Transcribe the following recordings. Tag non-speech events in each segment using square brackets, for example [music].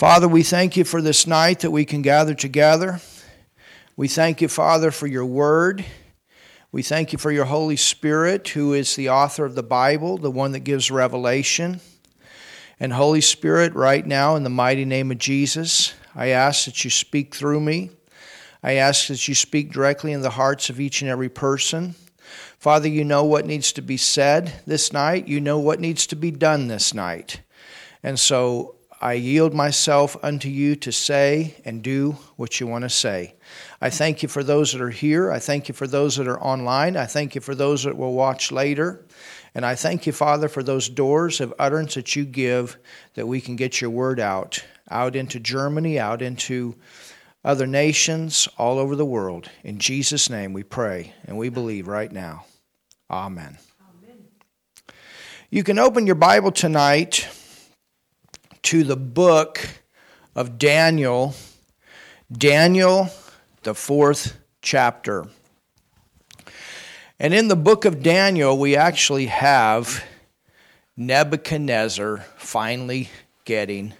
Father, we thank you for this night that we can gather together. We thank you, Father, for your word. We thank you for your Holy Spirit, who is the author of the Bible, the one that gives revelation. And Holy Spirit, right now, in the mighty name of Jesus, I ask that you speak through me. I ask that you speak directly in the hearts of each and every person. Father, you know what needs to be said this night. You know what needs to be done this night. And so I yield myself unto you to say and do what you want to say. I thank you for those that are here. I thank you for those that are online. I thank you for those that will watch later. And I thank you, Father, for those doors of utterance that you give that we can get your word out, out into Germany, out into other nations, all over the world. In Jesus' name we pray and we believe right now. Amen. Amen. You can open your Bible tonight to the book of Daniel, Daniel, the fourth chapter. And in the book of Daniel, we actually have Nebuchadnezzar finally getting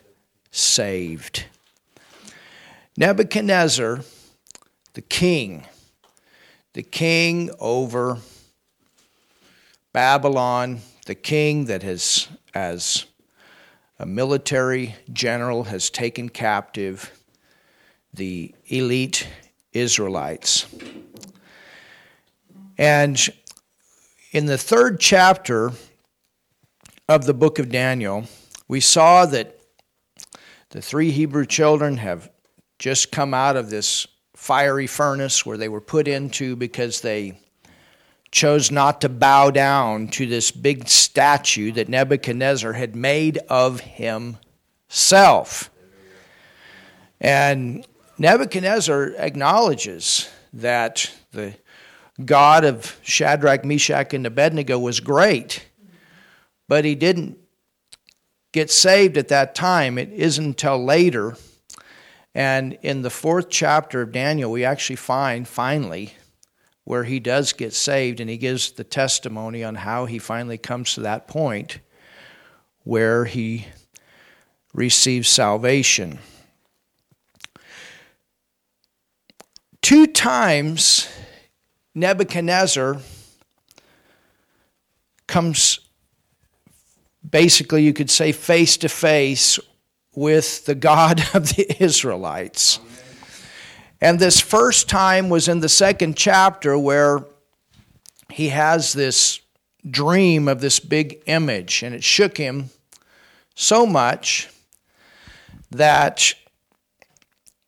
saved. Nebuchadnezzar, the king, the king over Babylon, the king that has, as a military general, has taken captive the elite Israelites. And in the third chapter of the book of Daniel, we saw that the three Hebrew children have just come out of this fiery furnace where they were put into because they chose not to bow down to this big statue that Nebuchadnezzar had made of himself. And Nebuchadnezzar acknowledges that the God of Shadrach, Meshach, and Abednego was great, but he didn't get saved at that time. It isn't until later. And in the fourth chapter of Daniel, we actually find finally where he does get saved and he gives the testimony on how he finally comes to that point where he receives salvation. Two times Nebuchadnezzar comes basically, you could say, face to face with the God [laughs] of the Israelites. And this first time was in the second chapter where he has this dream of this big image, and it shook him so much that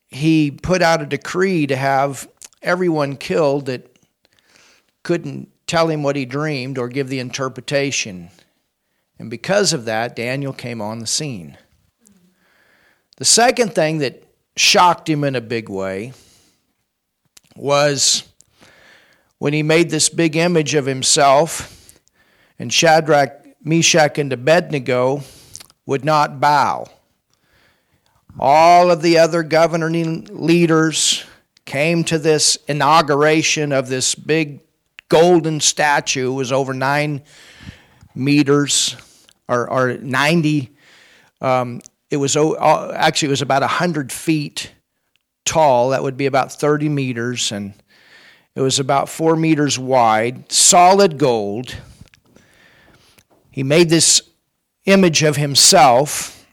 he put out a decree to have everyone killed that couldn't tell him what he dreamed or give the interpretation. And because of that, Daniel came on the scene. The second thing that shocked him in a big way was when he made this big image of himself, and Shadrach, Meshach, and Abednego would not bow. All of the other governing leaders came to this inauguration of this big golden statue was over nine meters or, or 90. Um, it was actually it was about 100 feet tall. That would be about 30 meters, and it was about four meters wide, solid gold. He made this image of himself.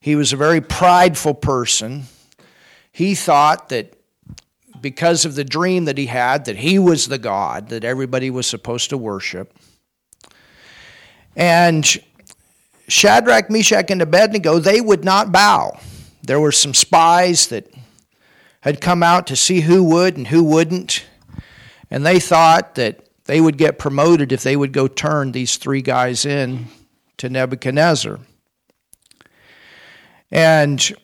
He was a very prideful person. He thought that because of the dream that he had that he was the God that everybody was supposed to worship. And Shadrach, Meshach, and Abednego, they would not bow. There were some spies that had come out to see who would and who wouldn't. And they thought that they would get promoted if they would go turn these three guys in to Nebuchadnezzar. And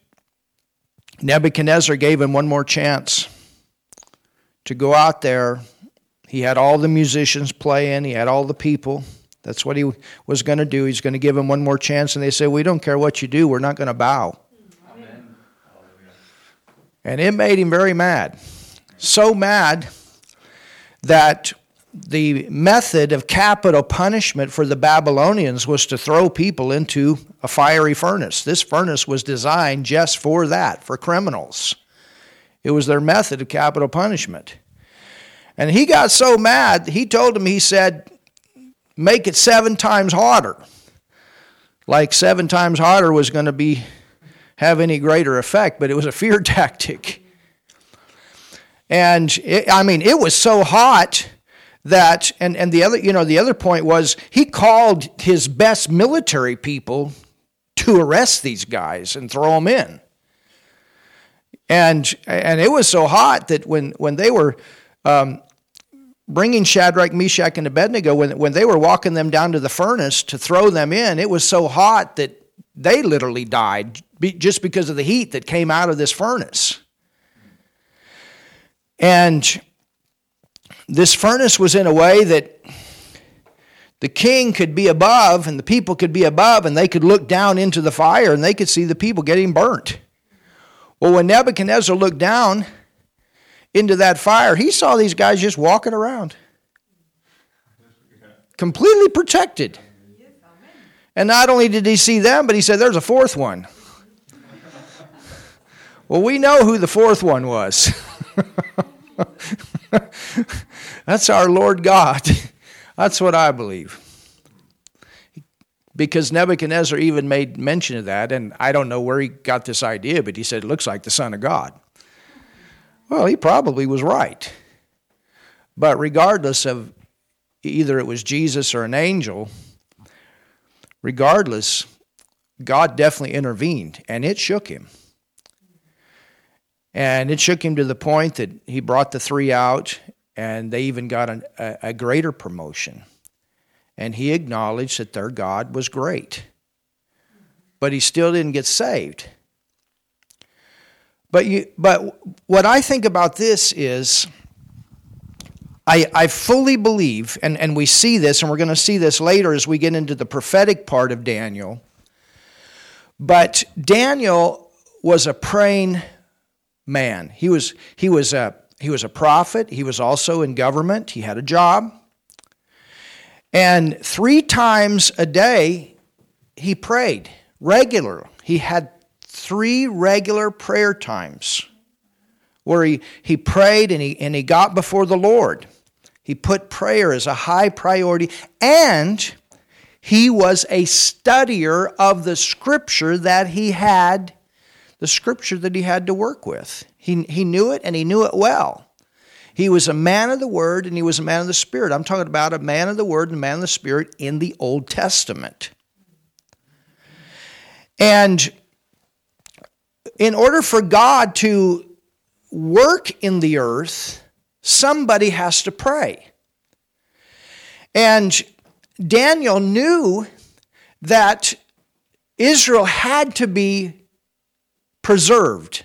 Nebuchadnezzar gave him one more chance to go out there. He had all the musicians playing, he had all the people. That's what he was going to do. He's going to give him one more chance. And they said, We don't care what you do, we're not going to bow. And it made him very mad. So mad that the method of capital punishment for the Babylonians was to throw people into a fiery furnace. This furnace was designed just for that, for criminals. It was their method of capital punishment. And he got so mad, he told him, he said, make it seven times harder. Like seven times harder was going to be have any greater effect, but it was a fear [laughs] tactic. And it, I mean, it was so hot that and, and the other you know the other point was he called his best military people to arrest these guys and throw them in and and it was so hot that when when they were um, bringing Shadrach, Meshach, and Abednego, when, when they were walking them down to the furnace to throw them in, it was so hot that they literally died just because of the heat that came out of this furnace. And this furnace was in a way that the king could be above and the people could be above and they could look down into the fire and they could see the people getting burnt. Well, when Nebuchadnezzar looked down into that fire, he saw these guys just walking around, completely protected. And not only did he see them, but he said, There's a fourth one. well, we know who the fourth one was. [laughs] That's our Lord God. That's what I believe. Because Nebuchadnezzar even made mention of that, and I don't know where he got this idea, but he said, It looks like the Son of God. Well, he probably was right. But regardless of either it was Jesus or an angel, regardless, God definitely intervened, and it shook him. And it shook him to the point that he brought the three out, and they even got an, a, a greater promotion. And he acknowledged that their God was great. But he still didn't get saved. But, you, but what I think about this is I, I fully believe, and, and we see this, and we're going to see this later as we get into the prophetic part of Daniel. But Daniel was a praying man. He was, he was, a, he was a prophet, he was also in government, he had a job. And three times a day, he prayed regularly. He had three regular prayer times where he, he prayed and he, and he got before the Lord. He put prayer as a high priority, and he was a studier of the scripture that he had, the scripture that he had to work with. He, he knew it and he knew it well. He was a man of the word and he was a man of the spirit. I'm talking about a man of the word and a man of the spirit in the Old Testament. And in order for God to work in the earth, somebody has to pray. And Daniel knew that Israel had to be preserved.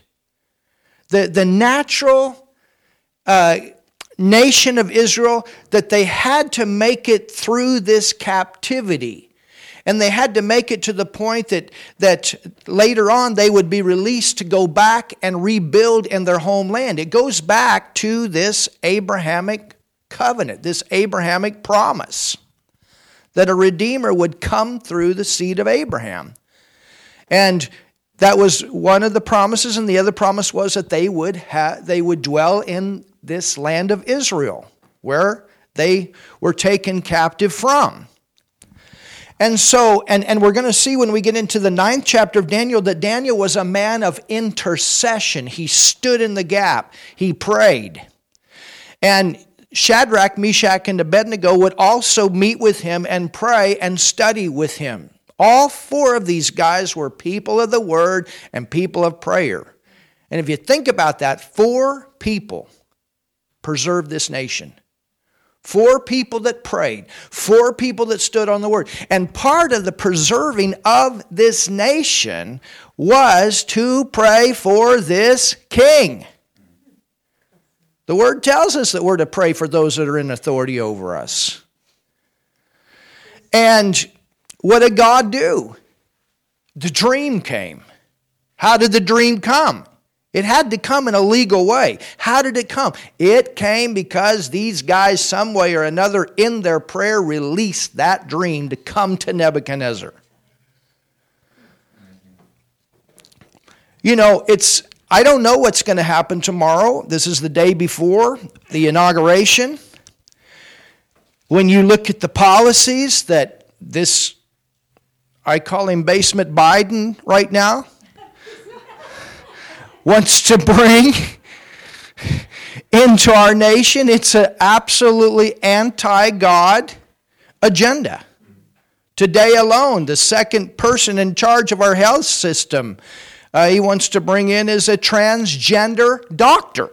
The, the natural uh, nation of Israel, that they had to make it through this captivity. And they had to make it to the point that, that later on they would be released to go back and rebuild in their homeland. It goes back to this Abrahamic covenant, this Abrahamic promise that a Redeemer would come through the seed of Abraham. And that was one of the promises, and the other promise was that they would, ha- they would dwell in this land of Israel, where they were taken captive from. And so, and, and we're going to see when we get into the ninth chapter of Daniel that Daniel was a man of intercession. He stood in the gap, he prayed. And Shadrach, Meshach, and Abednego would also meet with him and pray and study with him. All four of these guys were people of the word and people of prayer. And if you think about that, four people preserved this nation. Four people that prayed, four people that stood on the word. And part of the preserving of this nation was to pray for this king. The word tells us that we're to pray for those that are in authority over us. And what did God do? The dream came. How did the dream come? It had to come in a legal way. How did it come? It came because these guys, some way or another, in their prayer, released that dream to come to Nebuchadnezzar. You know, it's, I don't know what's going to happen tomorrow. This is the day before the inauguration. When you look at the policies that this, I call him Basement Biden right now, wants to bring into our nation, it's an absolutely anti God agenda. Today alone, the second person in charge of our health system uh, he wants to bring in is a transgender doctor.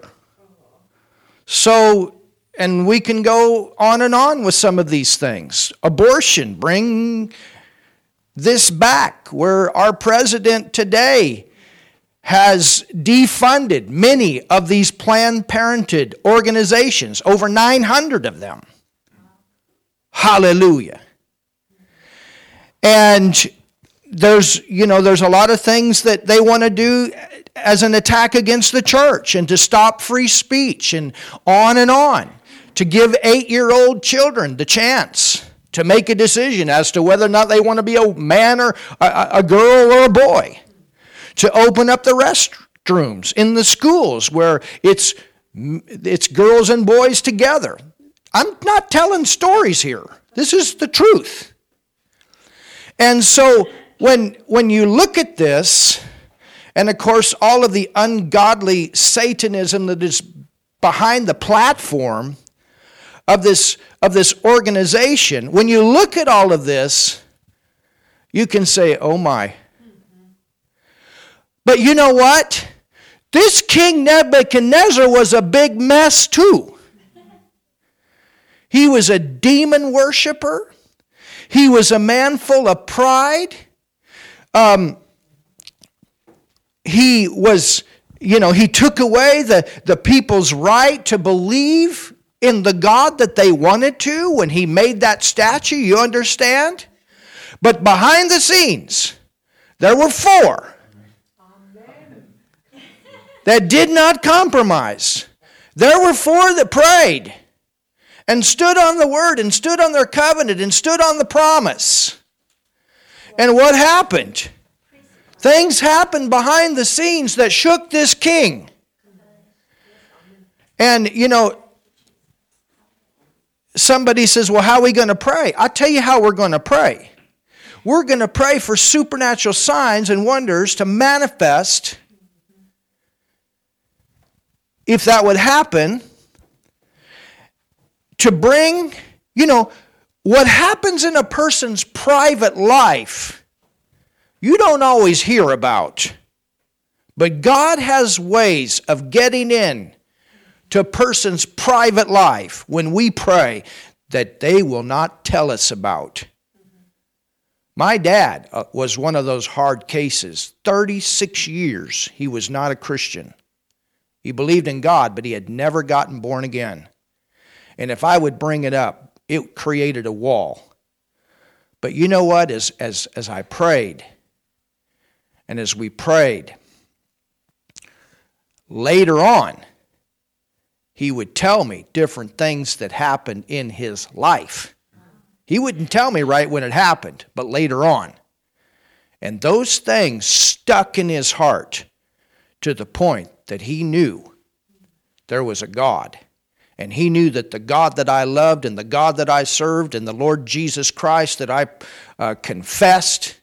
So, and we can go on and on with some of these things. Abortion, bring this back, where our president today has defunded many of these Planned Parenthood organizations, over 900 of them. Hallelujah. And there's you know there's a lot of things that they want to do as an attack against the church and to stop free speech and on and on to give 8-year-old children the chance to make a decision as to whether or not they want to be a man or a, a girl or a boy to open up the restrooms in the schools where it's it's girls and boys together i'm not telling stories here this is the truth and so when, when you look at this, and of course, all of the ungodly Satanism that is behind the platform of this, of this organization, when you look at all of this, you can say, oh my. But you know what? This King Nebuchadnezzar was a big mess too. He was a demon worshiper. He was a man full of pride. Um, he was, you know, he took away the, the people's right to believe in the God that they wanted to when he made that statue, you understand? But behind the scenes, there were four that did not compromise. There were four that prayed and stood on the word and stood on their covenant and stood on the promise. And what happened? Things happened behind the scenes that shook this king. And, you know, somebody says, Well, how are we going to pray? I'll tell you how we're going to pray. We're going to pray for supernatural signs and wonders to manifest. If that would happen, to bring, you know, what happens in a person's private life, you don't always hear about. But God has ways of getting in to a person's private life when we pray that they will not tell us about. My dad uh, was one of those hard cases. 36 years he was not a Christian. He believed in God, but he had never gotten born again. And if I would bring it up, it created a wall. But you know what? As, as, as I prayed, and as we prayed, later on, he would tell me different things that happened in his life. He wouldn't tell me right when it happened, but later on. And those things stuck in his heart to the point that he knew there was a God and he knew that the God that I loved and the God that I served and the Lord Jesus Christ that I uh, confessed,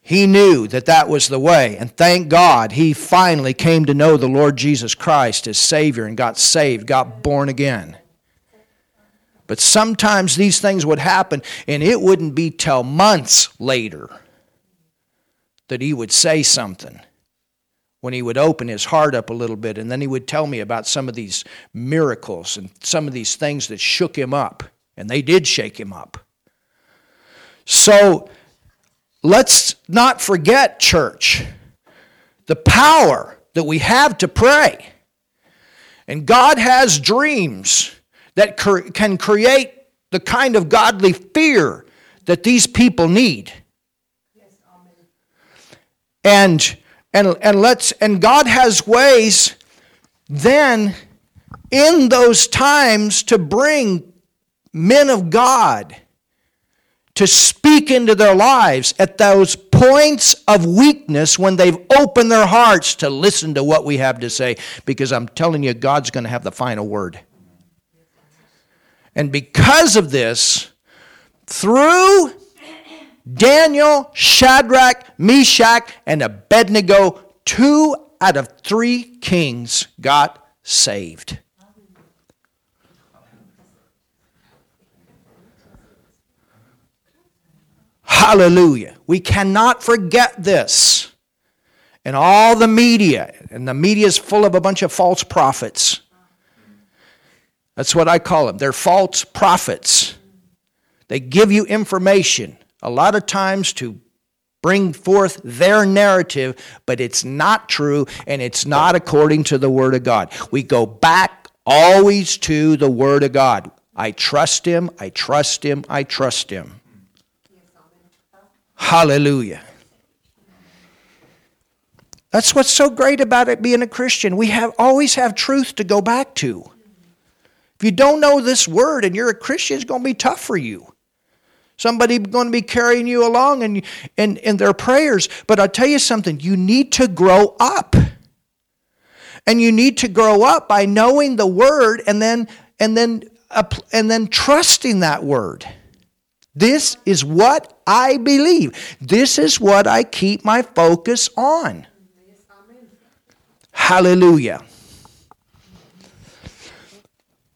he knew that that was the way. And thank God he finally came to know the Lord Jesus Christ as Savior and got saved, got born again. But sometimes these things would happen, and it wouldn't be till months later that he would say something when he would open his heart up a little bit and then he would tell me about some of these miracles and some of these things that shook him up. And they did shake him up. So let's not forget, church, the power that we have to pray. And God has dreams that can create the kind of godly fear that these people need. And And, and let's and God has ways then in those times to bring men of God to speak into their lives at those points of weakness when they've opened their hearts to listen to what we have to say. Because I'm telling you, God's going to have the final word. And because of this, through Daniel, Shadrach, Meshach, and Abednego, two out of three kings got saved. Hallelujah. We cannot forget this. And all the media, and the media is full of a bunch of false prophets. That's what I call them. They're false prophets. They give you information, a lot of times to bring forth their narrative, but it's not true and it's not according to the Word of God. We go back always to the Word of God. I trust Him, I trust Him, I trust Him. Hallelujah. That's what's so great about it being a Christian. We have always have truth to go back to. If you don't know this word and you're a Christian, it's going to be tough for you. Somebody going to be carrying you along in, in, in their prayers. But I'll tell you something, you need to grow up. And you need to grow up by knowing the word and then and then and then trusting that word. This is what I believe. This is what I keep my focus on. Hallelujah.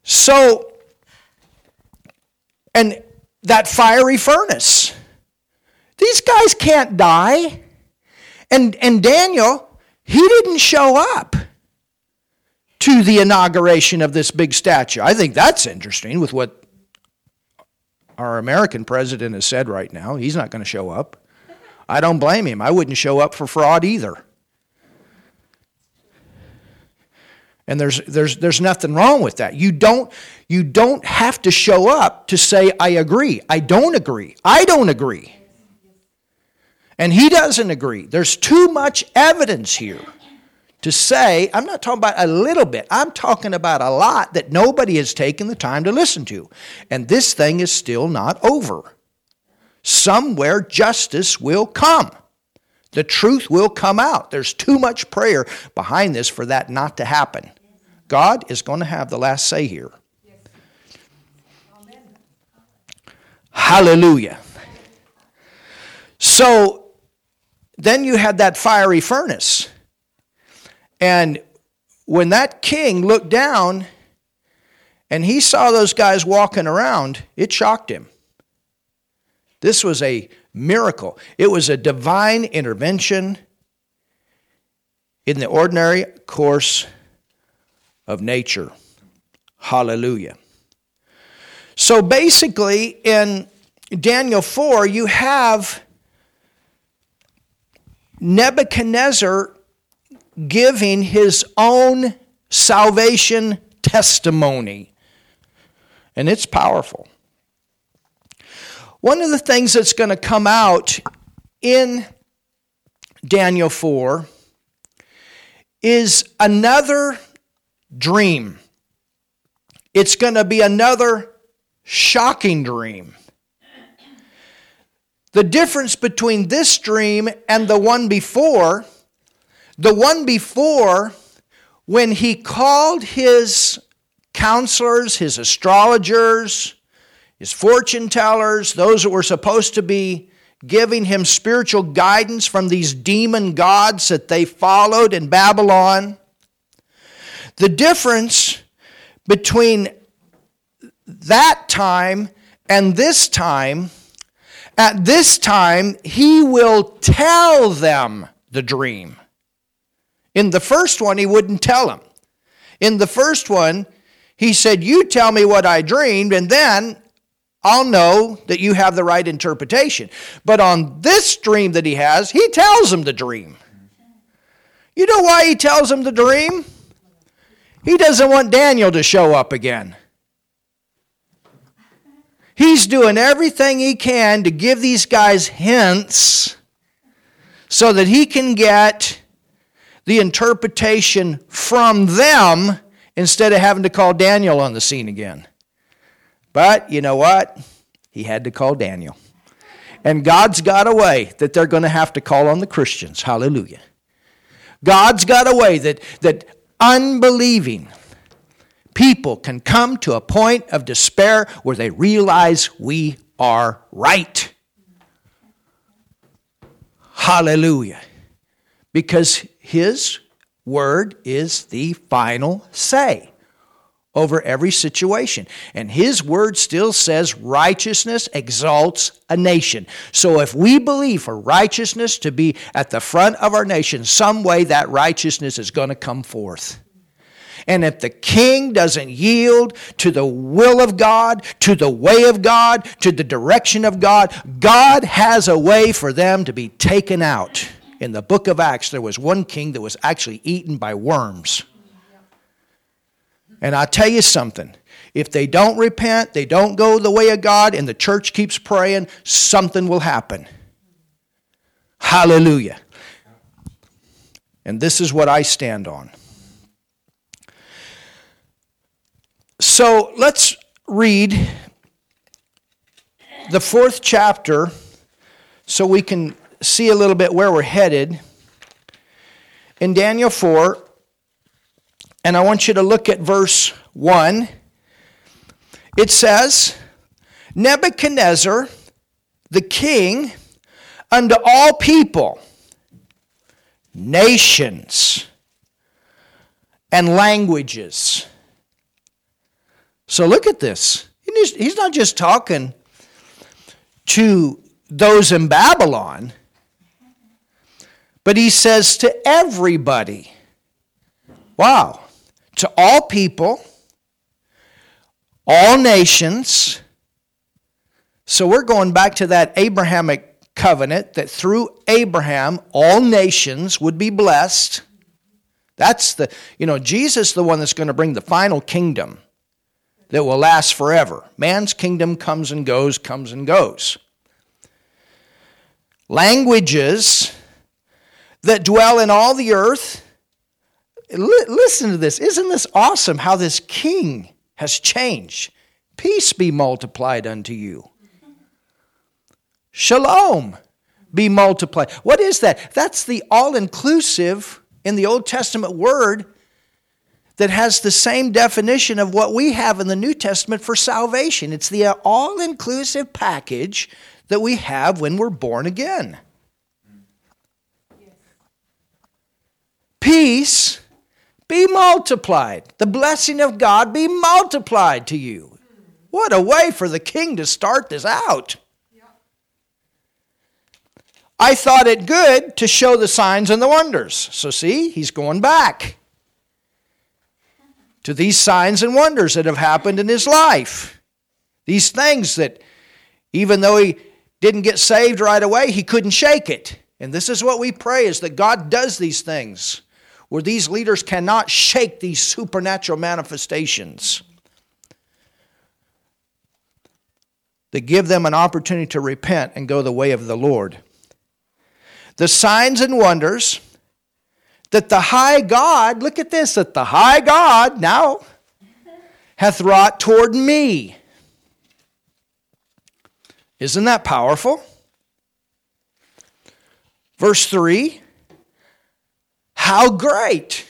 So, and that fiery furnace. These guys can't die. And, and Daniel, he didn't show up to the inauguration of this big statue. I think that's interesting with what our American president has said right now. He's not going to show up. I don't blame him. I wouldn't show up for fraud either. And there's, there's, there's nothing wrong with that. You don't, you don't have to show up to say, I agree. I don't agree. I don't agree. And he doesn't agree. There's too much evidence here to say, I'm not talking about a little bit, I'm talking about a lot that nobody has taken the time to listen to. And this thing is still not over. Somewhere justice will come. The truth will come out. There's too much prayer behind this for that not to happen. God is going to have the last say here. Hallelujah. So then you had that fiery furnace. And when that king looked down and he saw those guys walking around, it shocked him. This was a miracle, it was a divine intervention in the ordinary course of nature. Hallelujah. So basically, in Daniel 4, you have Nebuchadnezzar giving his own salvation testimony. And it's powerful. One of the things that's going to come out in Daniel 4 is another dream. It's going to be another shocking dream. The difference between this dream and the one before the one before, when he called his counselors, his astrologers, his fortune tellers, those that were supposed to be giving him spiritual guidance from these demon gods that they followed in Babylon. The difference between that time and this time, at this time, he will tell them the dream. In the first one, he wouldn't tell him. In the first one, he said, You tell me what I dreamed, and then I'll know that you have the right interpretation. But on this dream that he has, he tells him the dream. You know why he tells him the dream? He doesn't want Daniel to show up again. He's doing everything he can to give these guys hints so that he can get the interpretation from them instead of having to call Daniel on the scene again. But you know what? He had to call Daniel. And God's got a way that they're going to have to call on the Christians. Hallelujah. God's got a way that, that unbelieving people can come to a point of despair where they realize we are right. Hallelujah. Because His word is the final say over every situation. And his word still says righteousness exalts a nation. So if we believe for righteousness to be at the front of our nation, some way that righteousness is going to come forth. And if the king doesn't yield to the will of God, to the way of God, to the direction of God, God has a way for them to be taken out. In the book of Acts, there was one king that was actually eaten by worms. And I tell you something if they don't repent, they don't go the way of God, and the church keeps praying, something will happen. Hallelujah. And this is what I stand on. So let's read the fourth chapter so we can see a little bit where we're headed. In Daniel 4, and I want you to look at verse 1. It says, Nebuchadnezzar, the king, unto all people, nations, and languages. So look at this. He's not just talking to those in Babylon, but he says to everybody. Wow to all people, all nations. So we're going back to that Abrahamic covenant that through Abraham all nations would be blessed. That's the, you know, Jesus the one that's going to bring the final kingdom that will last forever. Man's kingdom comes and goes, comes and goes. Languages that dwell in all the earth listen to this. Isn't this awesome how this king has changed? Peace be multiplied unto you. Shalom be multiplied. What is that? That's the all inclusive in the Old Testament word that has the same definition of what we have in the New Testament for salvation. It's the all inclusive package that we have when we're born again. Peace be multiplied. The blessing of God be multiplied to you. What a way for the king to start this out. I thought it good to show the signs and the wonders. So, see, he's going back to these signs and wonders that have happened in his life. These things that, even though he didn't get saved right away, he couldn't shake it. And this is what we pray is that God does these things where these leaders cannot shake these supernatural manifestations that give them an opportunity to repent and go the way of the Lord. The signs and wonders that the high God, look at this, that the high God now hath wrought toward me. Isn't that powerful? Verse 3 how great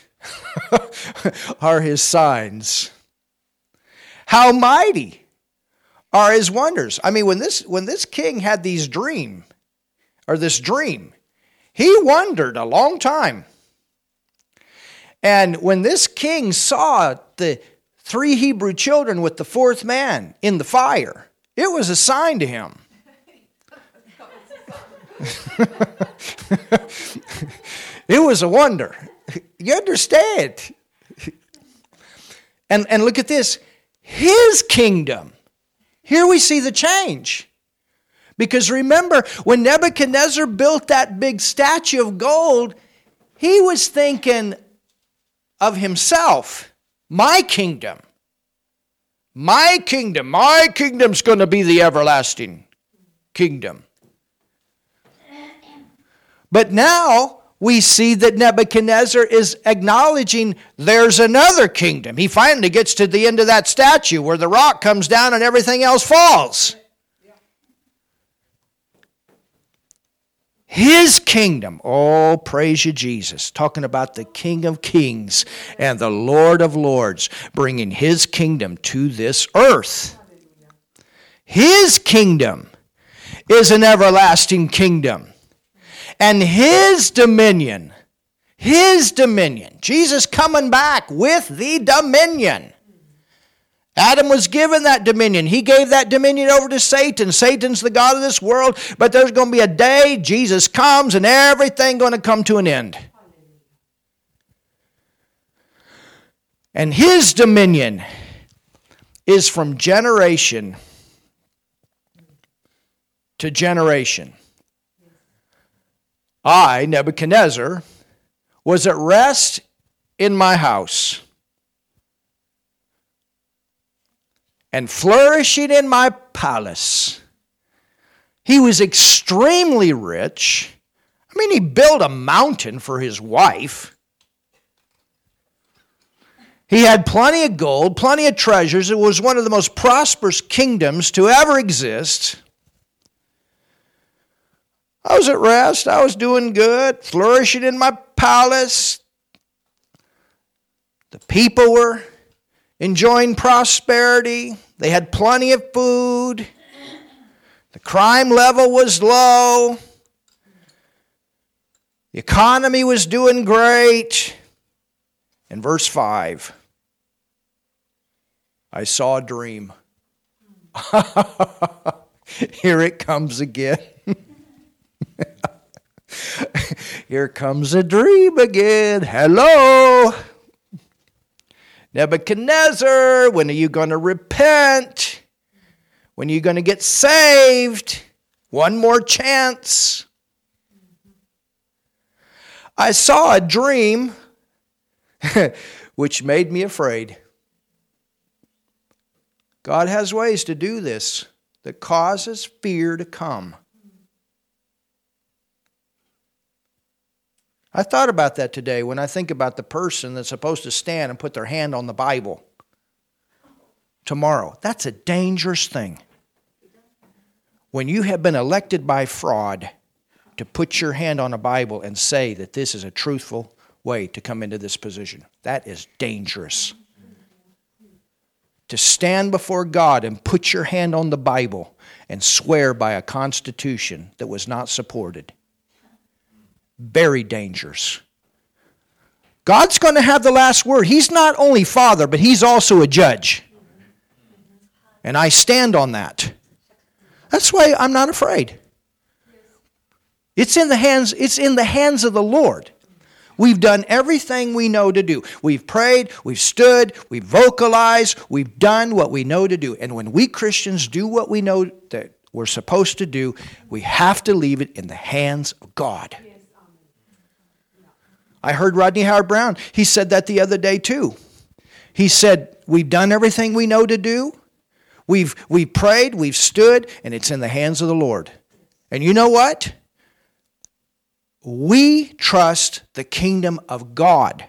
[laughs] are his signs? How mighty are his wonders? I mean, when this when this king had these dream or this dream, he wondered a long time. And when this king saw the three Hebrew children with the fourth man in the fire, it was a sign to him. [laughs] [laughs] It was a wonder. You understand? And, and look at this His kingdom. Here we see the change. Because remember, when Nebuchadnezzar built that big statue of gold, he was thinking of himself, my kingdom. My kingdom, my kingdom's going to be the everlasting kingdom. But now, we see that Nebuchadnezzar is acknowledging there's another kingdom. He finally gets to the end of that statue where the rock comes down and everything else falls. His kingdom. Oh, praise you, Jesus. Talking about the King of Kings and the Lord of Lords, bringing His kingdom to this earth. His kingdom is an everlasting kingdom. And His dominion, His dominion, Jesus coming back with the dominion Adam was given that dominion. He gave that dominion over to Satan. Satan's the God of this world, but there's going to be a day Jesus comes and everything going to come to an end. And his dominion is from generation to generation. I, Nebuchadnezzar, was at rest in my house and flourishing in my palace. He was extremely rich. I mean, he built a mountain for his wife. He had plenty of gold, plenty of treasures. It was one of the most prosperous kingdoms to ever exist. I was at rest. I was doing good, flourishing in my palace. The people were enjoying prosperity. They had plenty of food. The crime level was low. The economy was doing great. In verse 5, I saw a dream. [laughs] Here it comes again. Here comes a dream again. Hello. Nebuchadnezzar, when are you going to repent? When are you going to get saved? One more chance. I saw a dream [laughs] which made me afraid. God has ways to do this that causes fear to come. I thought about that today when I think about the person that's supposed to stand and put their hand on the Bible tomorrow. That's a dangerous thing. When you have been elected by fraud to put your hand on a Bible and say that this is a truthful way to come into this position, that is dangerous. To stand before God and put your hand on the Bible and swear by a constitution that was not supported very dangerous. God's going to have the last word. He's not only Father, but He's also a judge. And I stand on that. That's why I'm not afraid. It's in the hands, it's in the hands of the Lord. We've done everything we know to do. We've prayed, we've stood, we've vocalized, we've done what we know to do. And when we Christians do what we know that we're supposed to do, we have to leave it in the hands of God. I heard Rodney Howard-Browne. He said that the other day too. He said, We've done everything we know to do. We've, we've prayed, we've stood, and it's in the hands of the Lord. And you know what? We trust the kingdom of God.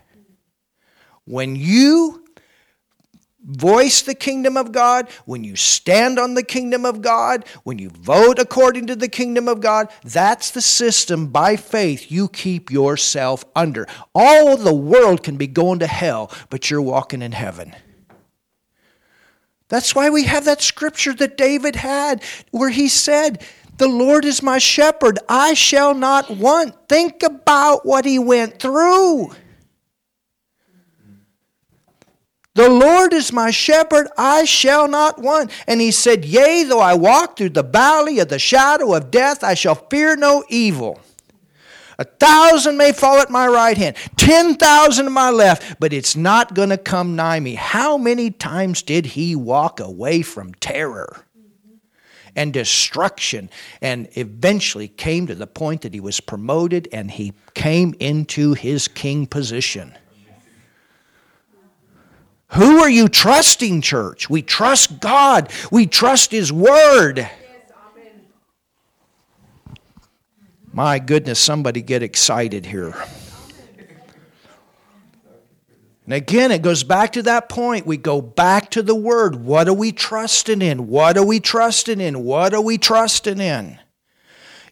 When you voice the kingdom of God, when you stand on the kingdom of God, when you vote according to the kingdom of God, that's the system by faith you keep yourself under. All the world can be going to hell, but you're walking in heaven. That's why we have that scripture that David had where he said, The Lord is my shepherd, I shall not want. Think about what he went through. The Lord is my shepherd, I shall not want. And he said, Yea, though I walk through the valley of the shadow of death, I shall fear no evil. A thousand may fall at my right hand, ten thousand at my left, but it's not going to come nigh me. How many times did he walk away from terror and destruction and eventually came to the point that he was promoted and he came into his king position? Who are you trusting, church? We trust God, we trust His Word. My goodness, somebody get excited here. And again, it goes back to that point. We go back to the Word. What are we trusting in? What are we trusting in? What are we trusting in?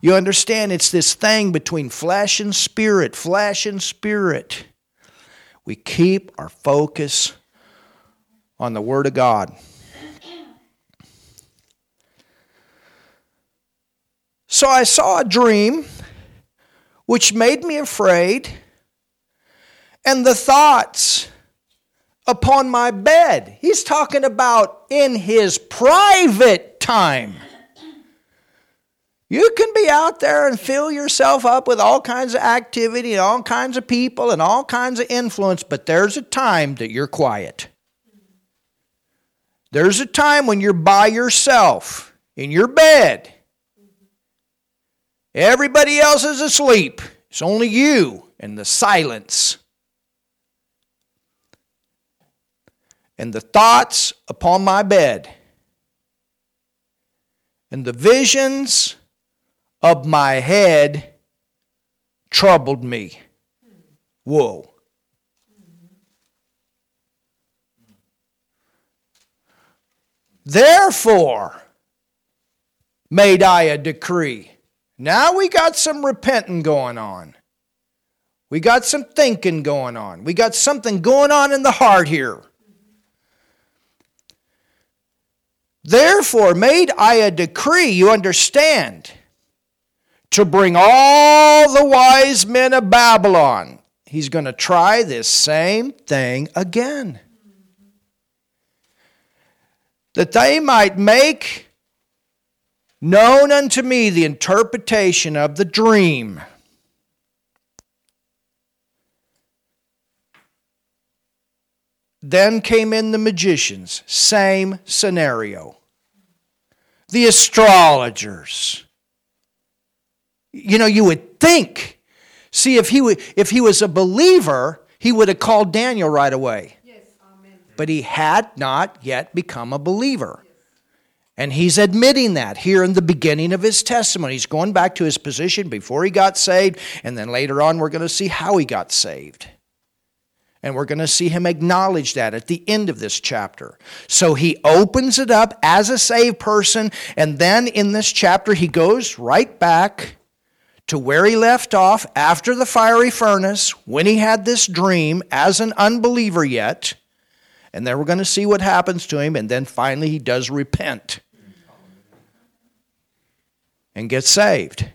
You understand, it's this thing between flesh and spirit, flesh and spirit. We keep our focus on the Word of God. So I saw a dream which made me afraid, and the thoughts upon my bed. He's talking about in his private time. You can be out there and fill yourself up with all kinds of activity and all kinds of people and all kinds of influence, but there's a time that you're quiet. There's a time when you're by yourself in your bed. Everybody else is asleep. It's only you and the silence. And the thoughts upon my bed. And the visions of my head troubled me. Whoa. Therefore, made I a decree. Now we got some repenting going on. We got some thinking going on. We got something going on in the heart here. Therefore, made I a decree, you understand, to bring all the wise men of Babylon. He's going to try this same thing again that they might make known unto me the interpretation of the dream. Then came in the magicians, same scenario. The astrologers. You know, you would think, see, if he, would, if he was a believer, he would have called Daniel right away but he had not yet become a believer. And he's admitting that here in the beginning of his testimony. He's going back to his position before he got saved, and then later on, we're going to see how he got saved. And we're going to see him acknowledge that at the end of this chapter. So he opens it up as a saved person, and then in this chapter, he goes right back to where he left off after the fiery furnace when he had this dream as an unbeliever yet. And then we're going to see what happens to him. And then finally, he does repent and get saved.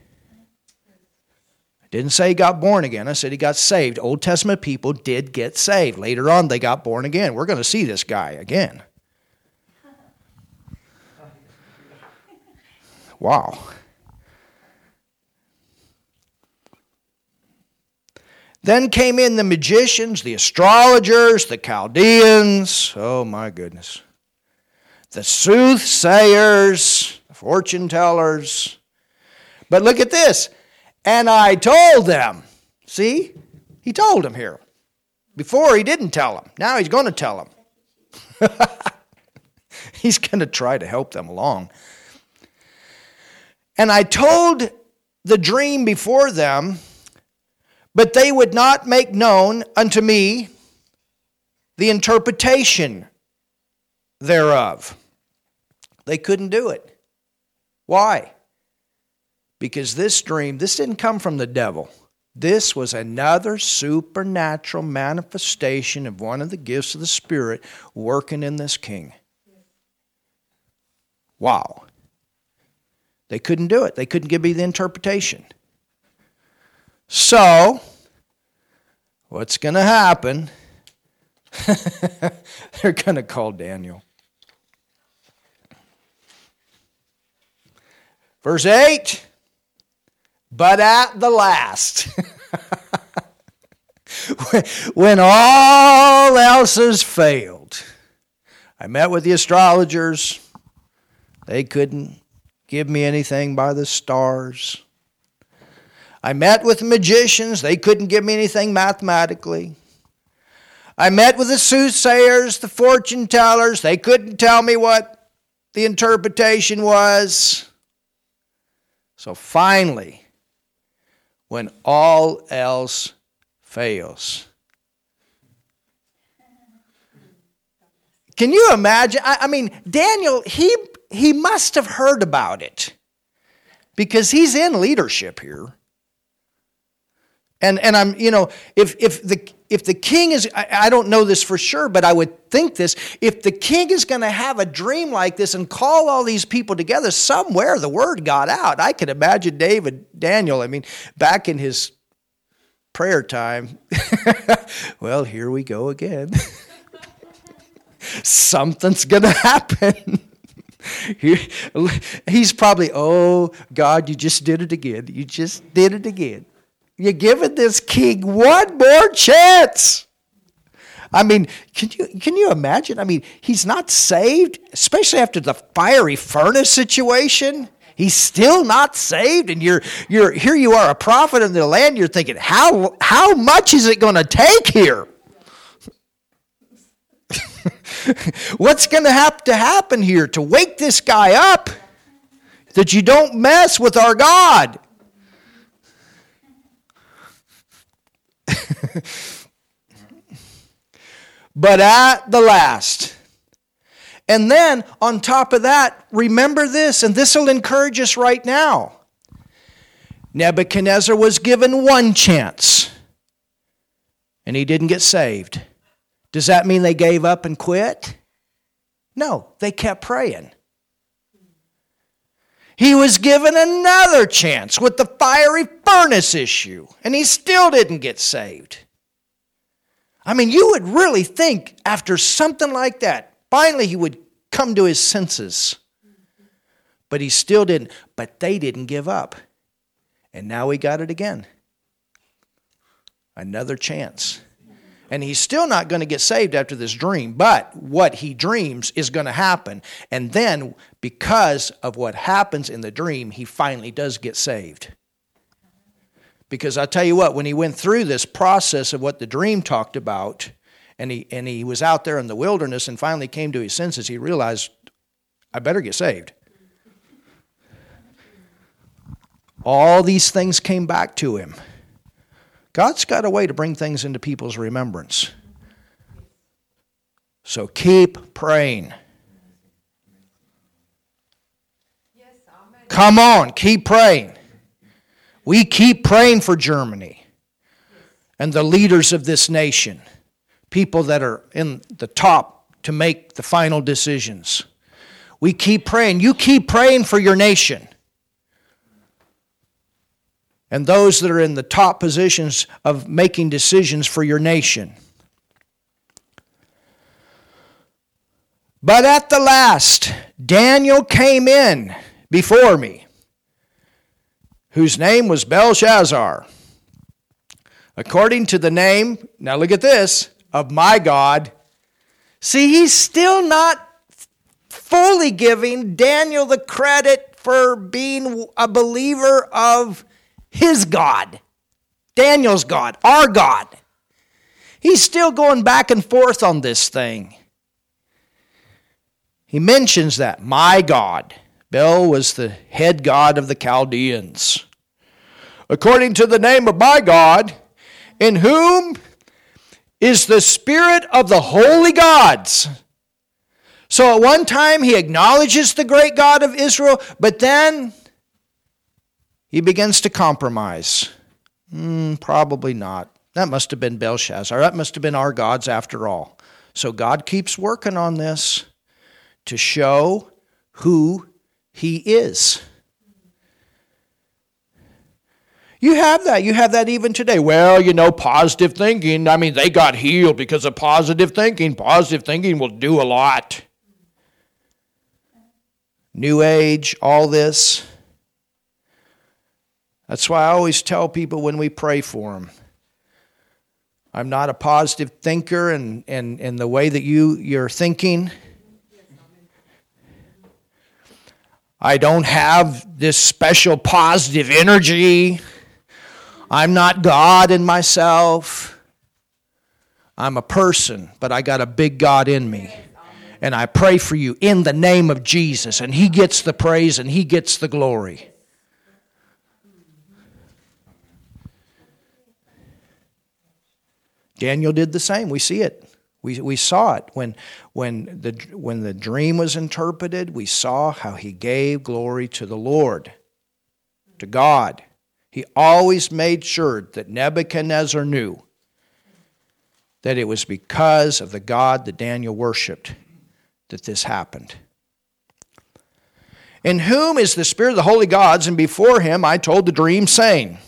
I didn't say he got born again. I said he got saved. Old Testament people did get saved. Later on, they got born again. We're going to see this guy again. Wow. Then came in the magicians, the astrologers, the Chaldeans. Oh my goodness. The soothsayers, the fortune tellers. But look at this. And I told them. See? He told them here. Before he didn't tell them. Now he's going to tell them. [laughs] he's going to try to help them along. And I told the dream before them but they would not make known unto me the interpretation thereof. They couldn't do it. Why? Because this dream, this didn't come from the devil. This was another supernatural manifestation of one of the gifts of the Spirit working in this king. Wow. They couldn't do it. They couldn't give me the interpretation. So, what's going to happen? [laughs] They're going to call Daniel. Verse 8 But at the last, [laughs] when all else has failed, I met with the astrologers. They couldn't give me anything by the stars. I met with magicians, they couldn't give me anything mathematically. I met with the soothsayers, the fortune tellers, they couldn't tell me what the interpretation was. So finally, when all else fails. Can you imagine? I, I, mean, Daniel, he, he must have heard about it because he's in leadership here. And, and I'm, you know, if, if, the, if the king is, I, I don't know this for sure, but I would think this. If the king is going to have a dream like this and call all these people together, somewhere the word got out. I could imagine David, Daniel, I mean, back in his prayer time, [laughs] well, here we go again. [laughs] Something's going to happen. [laughs] he's probably, oh, God, you just did it again. You just did it again. You're giving this king one more chance. I mean, can you can you imagine? I mean, he's not saved, especially after the fiery furnace situation. He's still not saved, and you're you're here. You are a prophet in the land. You're thinking, how how much is it going to take here? [laughs] What's going to have to happen here to wake this guy up that you don't mess with our God? [laughs] but at the last. And then on top of that, remember this, and this will encourage us right now. Nebuchadnezzar was given one chance, and he didn't get saved. Does that mean they gave up and quit? No, they kept praying. He was given another chance with the fiery furnace issue, and he still didn't get saved. I mean, you would really think after something like that, finally he would come to his senses. But he still didn't. But they didn't give up. And now he got it again. Another chance. And he's still not going to get saved after this dream, but what he dreams is going to happen. And then, because of what happens in the dream, he finally does get saved. Because I tell you what, when he went through this process of what the dream talked about, and he, and he was out there in the wilderness and finally came to his senses, he realized, I better get saved. All these things came back to him. God's got a way to bring things into people's remembrance. So keep praying. Come on, keep praying. We keep praying for Germany and the leaders of this nation, people that are in the top to make the final decisions. We keep praying. You keep praying for your nation and those that are in the top positions of making decisions for your nation. But at the last, Daniel came in before me, whose name was Belteshazzar. According to the name, now look at this, of my God. See, he's still not fully giving Daniel the credit for being a believer of his God, Daniel's God, our God. He's still going back and forth on this thing. He mentions that, my God. Bel was the head god of the Chaldeans. According to the name of my God, in whom is the spirit of the holy gods. So at one time he acknowledges the great God of Israel, but then he begins to compromise. Mm, probably not. That must have been Belshazzar. That must have been our gods after all. So God keeps working on this to show who He is. You have that. You have that even today. Well, you know, positive thinking. I mean, they got healed because of positive thinking. Positive thinking will do a lot. New Age, all this. That's why I always tell people when we pray for them. I'm not a positive thinker and in, in the way that you, you're thinking. I don't have this special positive energy. I'm not God in myself. I'm a person, but I got a big God in me. And I pray for you in the name of Jesus. And He gets the praise and He gets the glory. Daniel did the same. We see it. We, we saw it when, when, the, when the dream was interpreted. We saw how he gave glory to the Lord, to God. He always made sure that Nebuchadnezzar knew that it was because of the God that Daniel worshiped that this happened. In whom is the Spirit of the holy gods, and before him I told the dream, saying,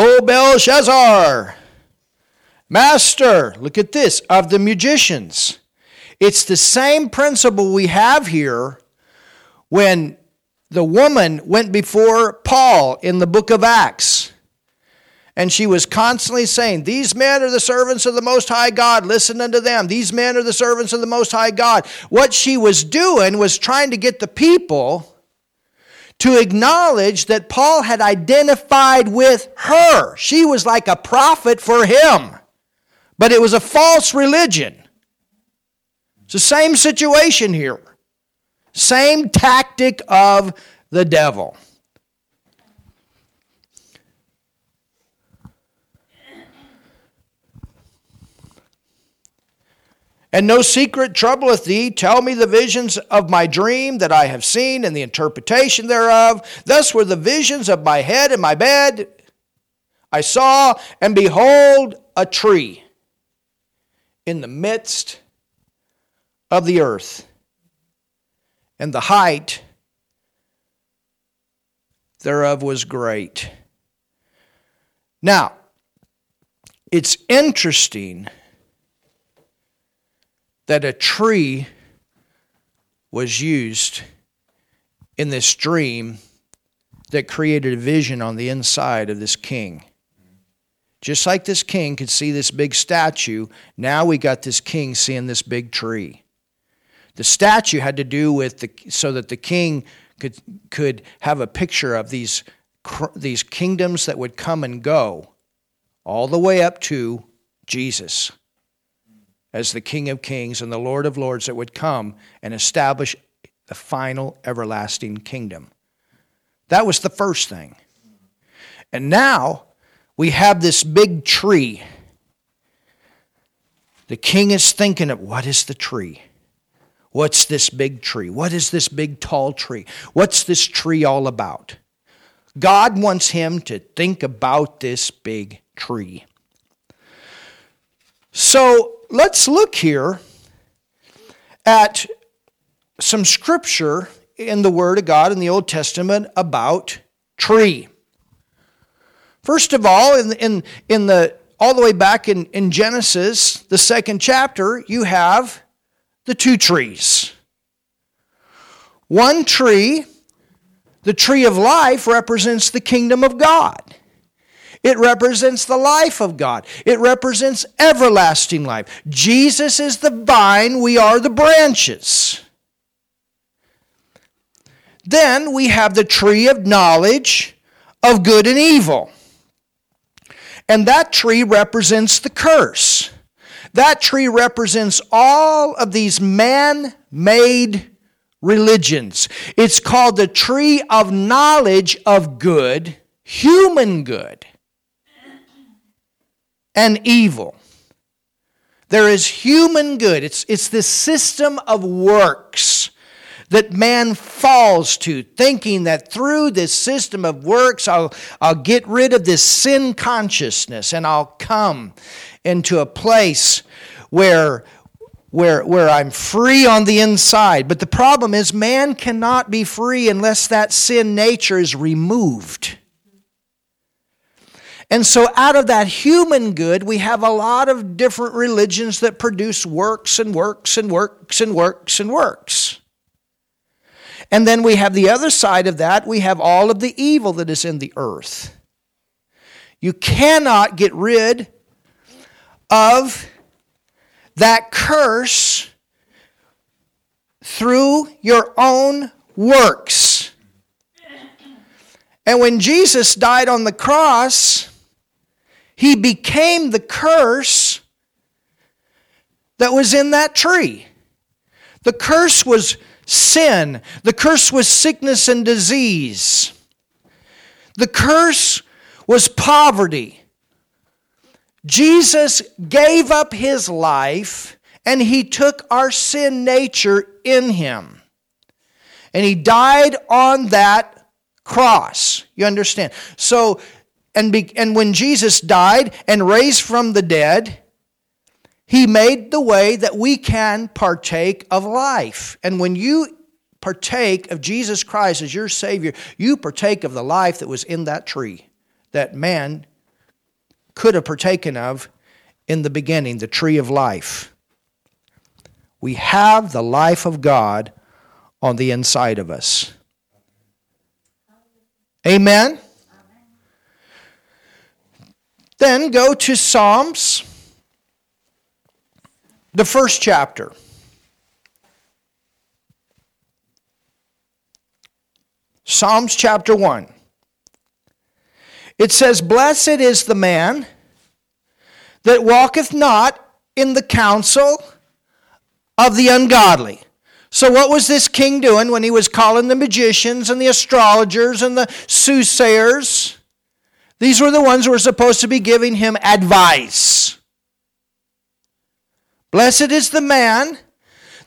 O Belteshazzar, master, look at this, of the magicians. It's the same principle we have here when the woman went before Paul in the book of Acts. And she was constantly saying, These men are the servants of the Most High God. Listen unto them. These men are the servants of the Most High God. What she was doing was trying to get the people to acknowledge that Paul had identified with her. She was like a prophet for him, but it was a false religion. It's the same situation here, same tactic of the devil. And no secret troubleth thee. Tell me the visions of my dream that I have seen and the interpretation thereof. Thus were the visions of my head and my bed. I saw, and behold, a tree in the midst of the earth, and the height thereof was great. Now, it's interesting that a tree was used in this dream that created a vision on the inside of this king. Just like this king could see this big statue, now we got this king seeing this big tree. The statue had to do with the so that the king could could have a picture of these these kingdoms that would come and go all the way up to Jesus as the King of Kings and the Lord of Lords that would come and establish the final everlasting kingdom. That was the first thing. And now we have this big tree. The king is thinking of what is the tree? What's this big tree? What is this big tall tree? What's this tree all about? God wants him to think about this big tree. So let's look here at some scripture in the Word of God in the Old Testament about tree. First of all, in, in, in the all the way back in, in Genesis, the second chapter, you have the two trees. One tree, the tree of life, represents the kingdom of God. It represents the life of God. It represents everlasting life. Jesus is the vine, we are the branches. Then we have the tree of knowledge of good and evil. And that tree represents the curse. That tree represents all of these man made religions. It's called the tree of knowledge of good, human good and evil. There is human good. It's, it's this system of works that man falls to, thinking that through this system of works, I'll, I'll get rid of this sin consciousness and I'll come into a place where, where, where I'm free on the inside. But the problem is, man cannot be free unless that sin nature is removed. And so, out of that human good, we have a lot of different religions that produce works and works and works and works and works. And then we have the other side of that, we have all of the evil that is in the earth. You cannot get rid of that curse through your own works. And when Jesus died on the cross, he became the curse that was in that tree. The curse was sin, the curse was sickness and disease, the curse was poverty, Jesus gave up his life and he took our sin nature in him. And he died on that cross. You understand? So, and, be, and when Jesus died and raised from the dead, he made the way that we can partake of life. And when you partake of Jesus Christ as your Savior, you partake of the life that was in that tree that man could have partaken of in the beginning, the tree of life. We have the life of God on the inside of us. Amen? Then go to Psalms, the first chapter. Psalms chapter 1. It says, Blessed is the man that walketh not in the counsel of the ungodly. So, what was this king doing when he was calling the magicians and the astrologers and the soothsayers? These were the ones who were supposed to be giving him advice. Blessed is the man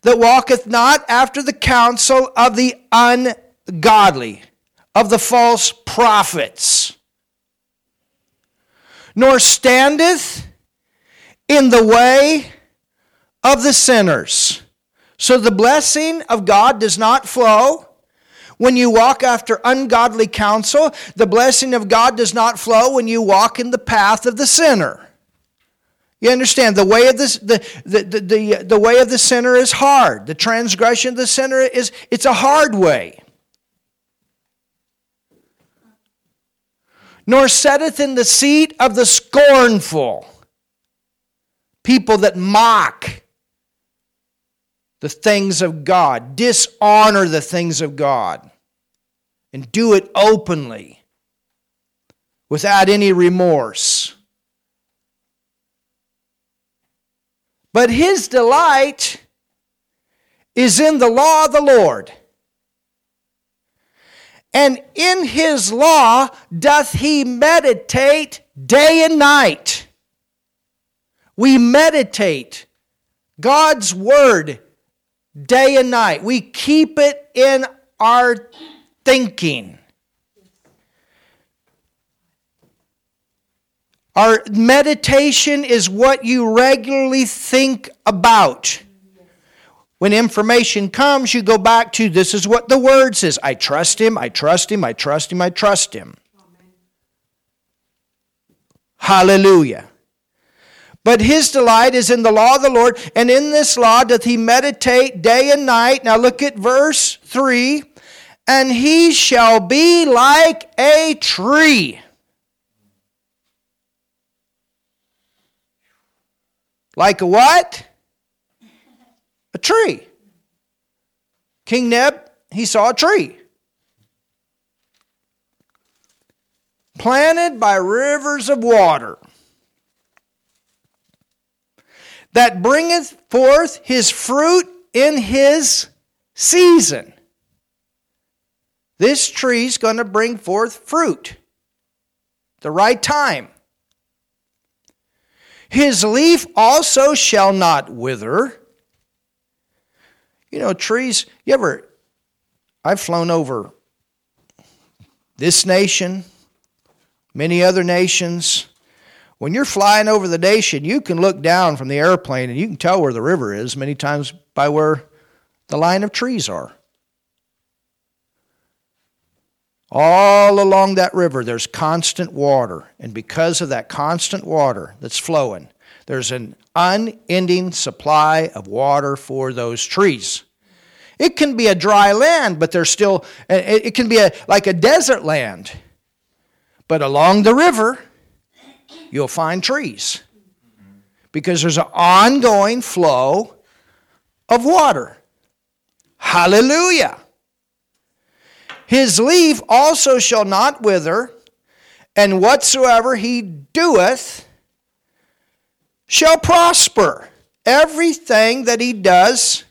that walketh not after the counsel of the ungodly, of the false prophets, nor standeth in the way of the sinners. So the blessing of God does not flow when you walk after ungodly counsel. The blessing of God does not flow when you walk in the path of the sinner. You understand the way of the, the, the, the, the way of the sinner is hard. The transgression of the sinner is it's a hard way. Nor setteth in the seat of the scornful people that mock the things of God, dishonor the things of God, and do it openly without any remorse. But his delight is in the law of the Lord. And in his law doth he meditate day and night. We meditate God's word day and night. We keep it in our thinking. Our meditation is what you regularly think about. When information comes, you go back to this is what the word says. I trust him, I trust him, I trust him, I trust him. Hallelujah. But his delight is in the law of the Lord, and in this law doth he meditate day and night. Now look at verse 3 and he shall be like a tree. Like a what? A tree. King Neb, he saw a tree. Planted by rivers of water that bringeth forth his fruit in his season. This tree's going to bring forth fruit the right time. His leaf also shall not wither. You know, trees, you ever, I've flown over this nation, many other nations. When you're flying over the nation, you can look down from the airplane and you can tell where the river is many times by where the line of trees are. All along that river, there's constant water. And because of that constant water that's flowing, there's an unending supply of water for those trees. It can be a dry land, but there's still, it can be a, like a desert land. But along the river, you'll find trees because there's an ongoing flow of water. Hallelujah. His leaf also shall not wither, and whatsoever he doeth shall prosper. Everything that he does,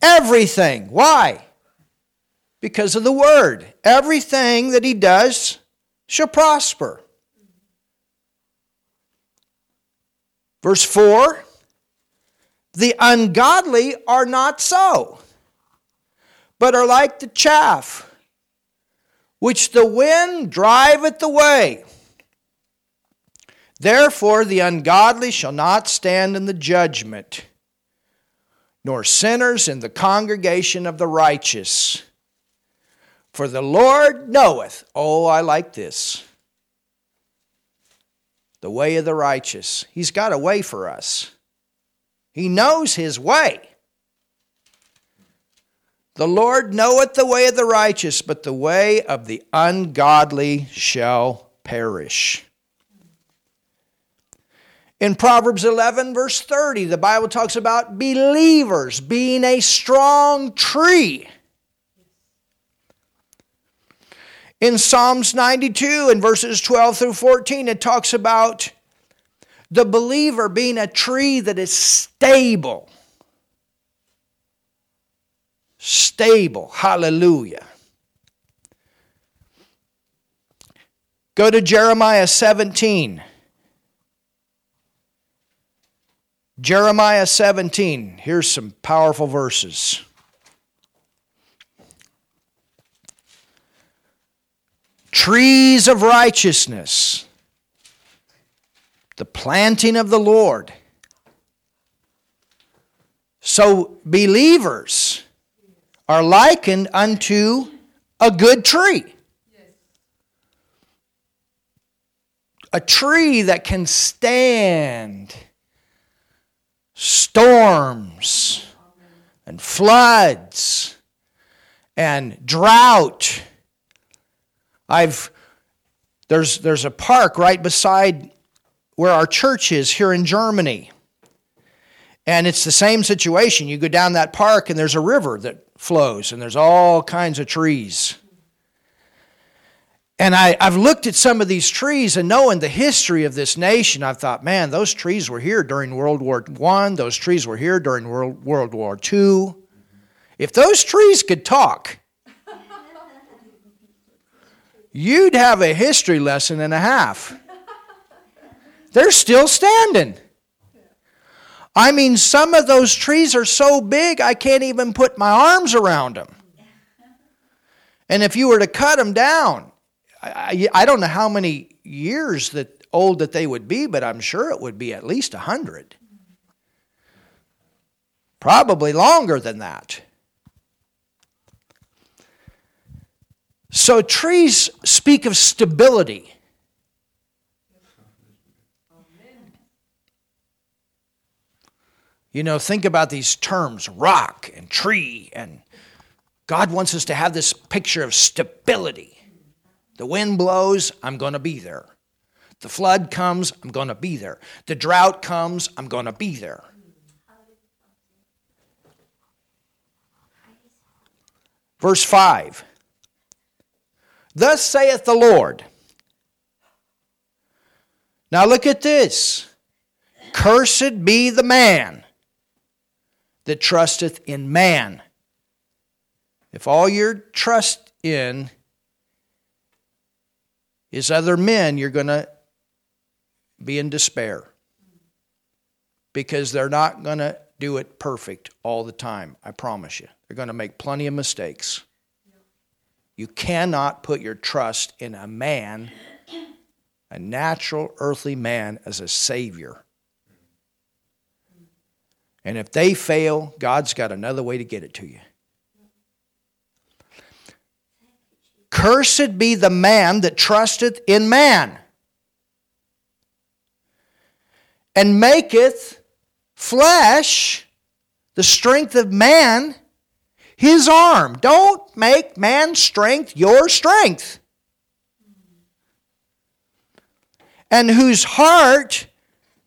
everything. Why? Because of the word. Everything that he does shall prosper. Verse 4 The ungodly are not so, but are like the chaff which the wind driveth away. Therefore, the ungodly shall not stand in the judgment, nor sinners in the congregation of the righteous. For the Lord knoweth, oh, I like this, the way of the righteous. He's got a way for us, He knows His way. The Lord knoweth the way of the righteous, but the way of the ungodly shall perish. In Proverbs 11, verse 30, the Bible talks about believers being a strong tree. In Psalms 92, in verses 12 through 14, it talks about the believer being a tree that is stable stable. Hallelujah. Go to Jeremiah 17. Jeremiah 17. Here's some powerful verses. Trees of righteousness, the planting of the Lord. So, believers, are likened unto a good tree. A tree that can stand storms and floods and drought. I've there's there's a park right beside where our church is here in Germany. And it's the same situation. You go down that park and there's a river that flows, and there's all kinds of trees. And I, have looked at some of these trees and knowing the history of this nation, I've thought, man, those trees were here during World War I, those trees were here during World, World War II. If those trees could talk, you'd have a history lesson and a half. They're still standing. I mean, some of those trees are so big I can't even put my arms around them. And if you were to cut them down, I, I, don't know how many years that old that they would be, but I'm sure it would be at least a hundred. Probably longer than that. So trees speak of stability. You know, think about these terms rock and tree, and God wants us to have this picture of stability. The wind blows, I'm going to be there. The flood comes, I'm going to be there. The drought comes, I'm going to be there. Verse 5 Thus saith the Lord. Now look at this. Cursed be the man that trusteth in man. If all your trust in is other men, you're going to be in despair because they're not going to do it perfect all the time. I promise you. They're going to make plenty of mistakes. You cannot put your trust in a man, a natural earthly man, as a savior. And if they fail, God's got another way to get it to you. Cursed be the man that trusteth in man and maketh flesh the strength of man his arm. Don't make man's strength your strength. And whose heart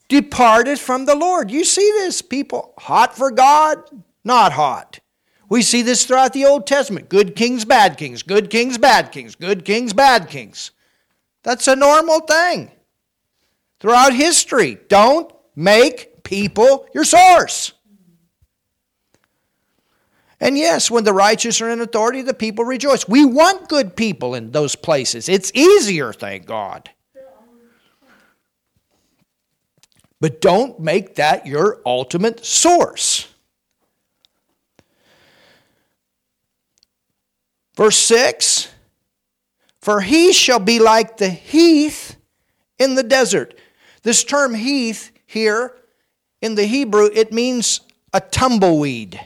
departed from the Lord. You see this, people hot for God, not hot. We see this throughout the Old Testament good kings, bad kings, good kings, bad kings, good kings, bad kings. That's a normal thing throughout history. Don't make people your source. And yes, when the righteous are in authority, the people rejoice. We want good people in those places. It's easier, thank God. But don't make that your ultimate source. Verse 6 For he shall be like the heath in the desert. This term heath here in the Hebrew, it means a tumbleweed.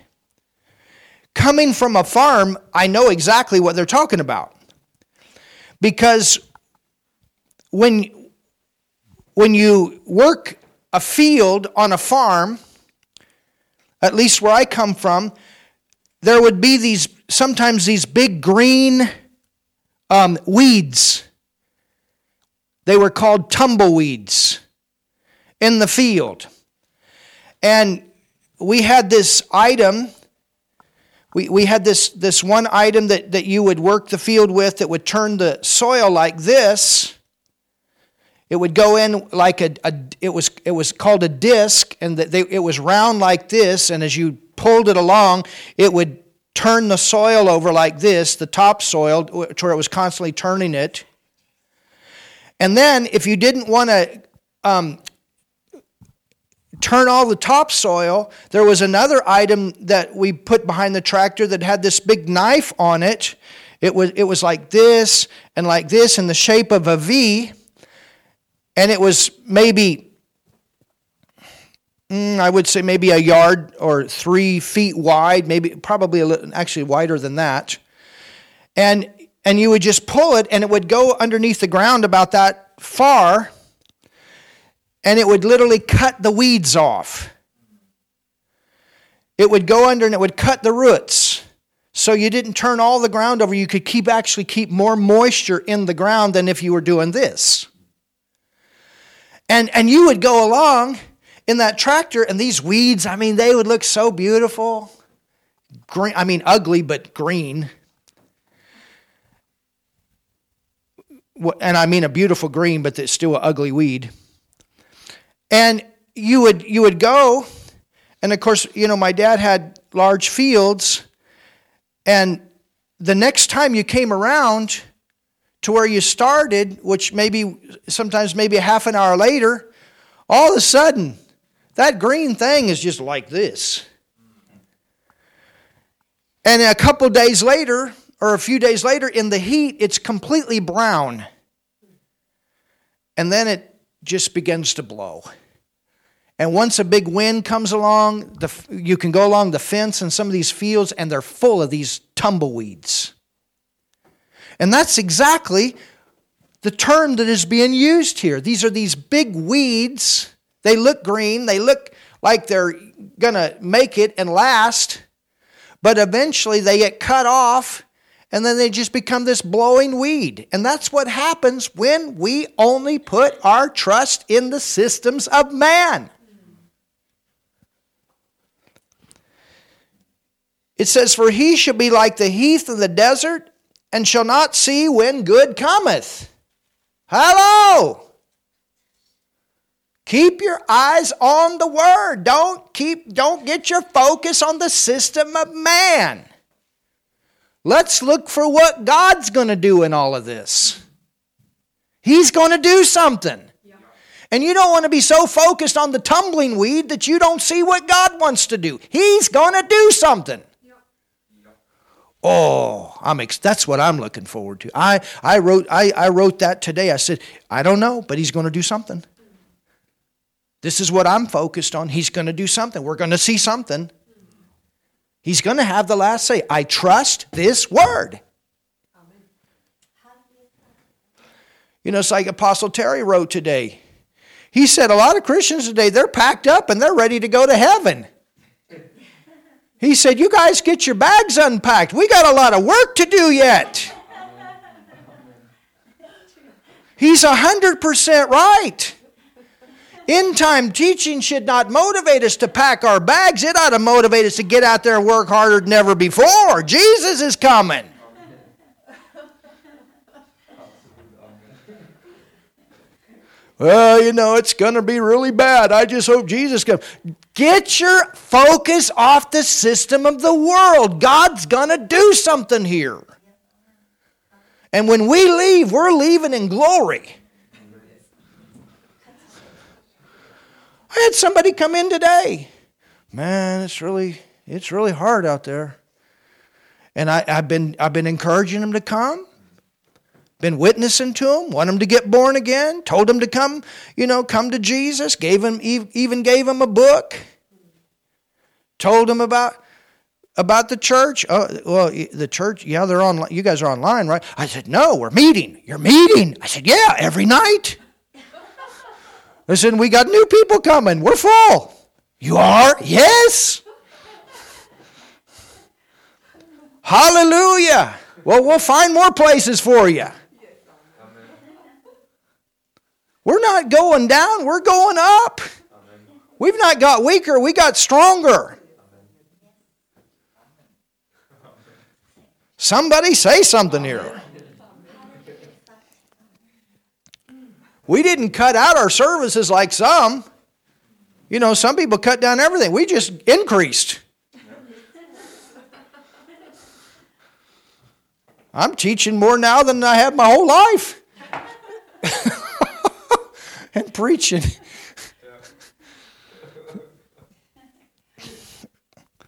Coming from a farm, I know exactly what they're talking about. Because when, when you work a field on a farm, at least where I come from, there would be these sometimes these big green um, weeds. They were called tumbleweeds in the field. And we had this item, we, we had this, this one item that, that you would work the field with that would turn the soil like this. It would go in like a, a it was it was called a disc, and they, it was round like this. And as you pulled it along, it would turn the soil over like this, the topsoil, to where it was constantly turning it. And then, if you didn't want to um, turn all the topsoil, there was another item that we put behind the tractor that had this big knife on it. It was, it was like this and like this in the shape of a V. And it was maybe, mm, I would say maybe a yard or three feet wide, maybe probably a little, actually wider than that. And, and you would just pull it and it would go underneath the ground about that far and it would literally cut the weeds off. It would go under and it would cut the roots. So you didn't turn all the ground over. You could keep actually keep more moisture in the ground than if you were doing this. And and you would go along in that tractor and these weeds, I mean, they would look so beautiful. Green, I mean ugly but green. And I mean a beautiful green, but it's still an ugly weed. And you would you would go, and of course, you know, my dad had large fields, and the next time you came around to where you started, which maybe sometimes maybe a half an hour later, all of a sudden, that green thing is just like this. And a couple days later, or a few days later, in the heat, it's completely brown. And then it just begins to blow. And once a big wind comes along, the, you can go along the fence in some of these fields, and they're full of these tumbleweeds. And that's exactly the term that is being used here. These are these big weeds. They look green, they look like they're going to make it and last, but eventually they get cut off and then they just become this blowing weed. And that's what happens when we only put our trust in the systems of man. It says, For he shall be like the heath in the desert, and shall not see when good cometh. Hello! Keep your eyes on the word. Don't keep don't get your focus on the system of man. Let's look for what God's going to do in all of this. He's going to do something. And you don't want to be so focused on the tumbling weed that you don't see what God wants to do. He's going to do something. Oh, I'm ex- that's what I'm looking forward to. I, I, wrote, I, I wrote that today. I said, I don't know, but he's going to do something. This is what I'm focused on. He's going to do something. We're going to see something. He's going to have the last say. I trust this word. You know, it's like Apostle Terry wrote today. He said a lot of Christians today, they're packed up and they're ready to go to heaven. He said, You guys get your bags unpacked. We got a lot of work to do yet. He's 100% right. End time teaching should not motivate us to pack our bags. It ought to motivate us to get out there and work harder than ever before. Jesus is coming. Well, you know, it's going to be really bad. I just hope Jesus comes. Get your focus off the system of the world. God's going to do something here. And when we leave, we're leaving in glory. I had somebody come in today. Man, it's really it's really hard out there. And I, have been I've been encouraging them to come, been witnessing to them, want them to get born again, told them to come, you know, come to Jesus, gave them even gave them a book, told them about about the church. Oh, well, the church, yeah, they're on. You guys are online, right? I said, no, we're meeting. You're meeting. I said, yeah, every night. I said, we got new people coming. We're full. You are? Yes. Hallelujah. Well, we'll find more places for you. We're not going down, we're going up. We've not got weaker, we got stronger. Somebody say something here. We didn't cut out our services like some. You know, some people cut down everything. We just increased. I'm teaching more now than I have my whole life. [laughs] and preaching.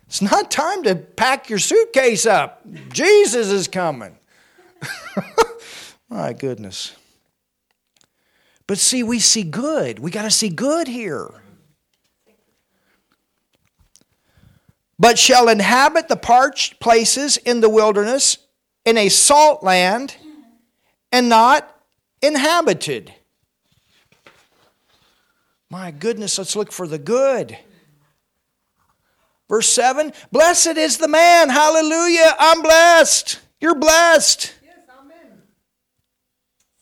It's not time to pack your suitcase up. Jesus is coming. [laughs] My goodness. But see, we see good. We got to see good here. But shall inhabit the parched places in the wilderness in a salt land and not inhabited. My goodness, let's look for the good. Verse 7 Blessed is the man, hallelujah, I'm blessed. You're blessed. Yes, amen.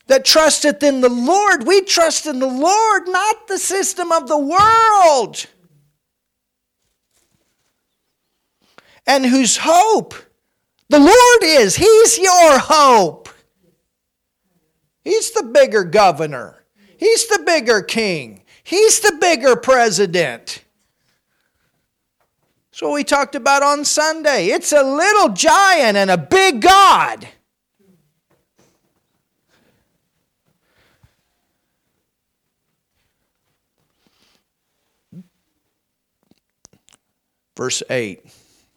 That trusteth in the Lord. We trust in the Lord, not the system of the world. And whose hope the Lord is. He's your hope. He's the bigger governor. He's the bigger king. He's the bigger president. What we talked about on Sunday. It's a little giant and a big God. Verse 8.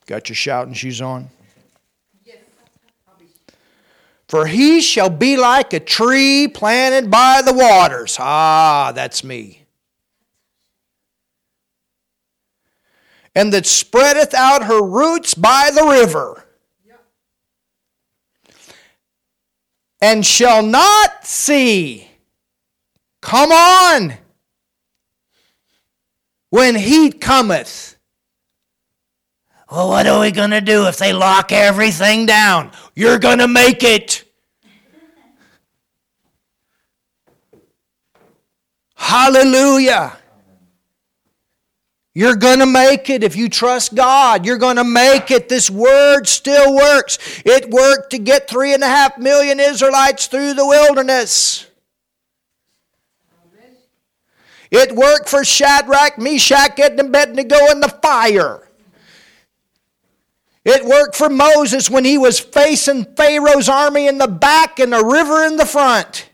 Got your shouting shoes on? For he shall be like a tree planted by the waters. Ah, that's me. And that spreadeth out her roots by the river, and shall not see. Come on. When heat cometh. Well, what are we going to do if they lock everything down? You're going to make it. Hallelujah. You're going to make it if you trust God. You're going to make it. This word still works. It worked to get three and a half million Israelites through the wilderness. It worked for Shadrach, Meshach, and Abednego in the fire. It worked for Moses when he was facing Pharaoh's army in the back and the river in the front.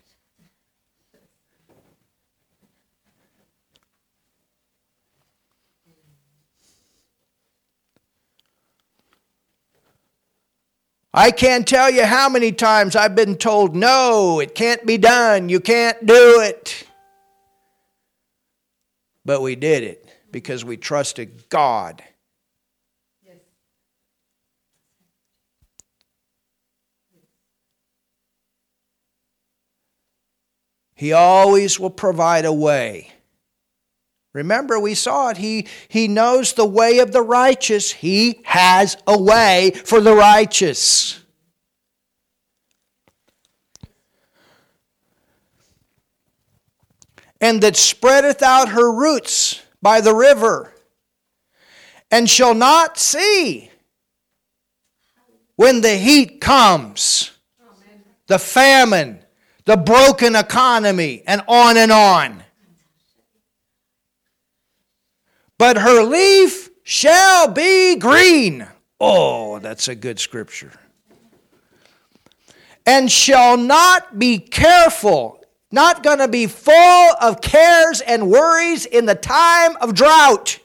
I can't tell you how many times I've been told, no, it can't be done. You can't do it. But we did it because we trusted God. He always will provide a way. Remember, we saw it. He, he knows the way of the righteous. He has a way for the righteous. And that spreadeth out her roots by the river, and shall not see when the heat comes, the famine, the broken economy, and on and on but her leaf shall be green. Oh, that's a good scripture. And shall not be careful. not going to be full of cares and worries in the time of drought.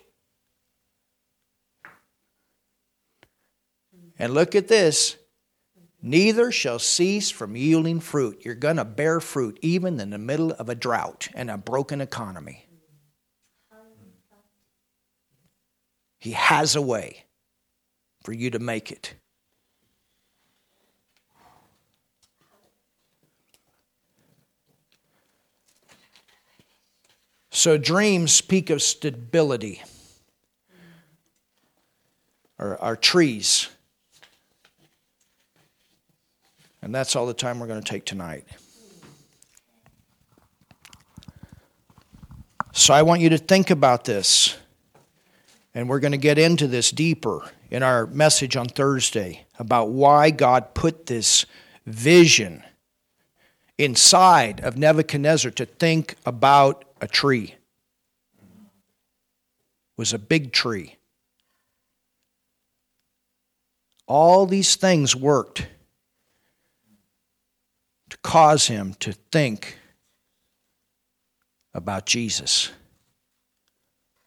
And look at this neither shall cease from yielding fruit. You're going to bear fruit even in the middle of a drought and a broken economy. He has a way for you to make it. So dreams speak of stability. Or our trees. And that's all the time we're going to take tonight. So I want you to think about this. And we're going to get into this deeper in our message on Thursday about why God put this vision inside of Nebuchadnezzar to think about a tree. It was a big tree. All these things worked to cause him to think about Jesus,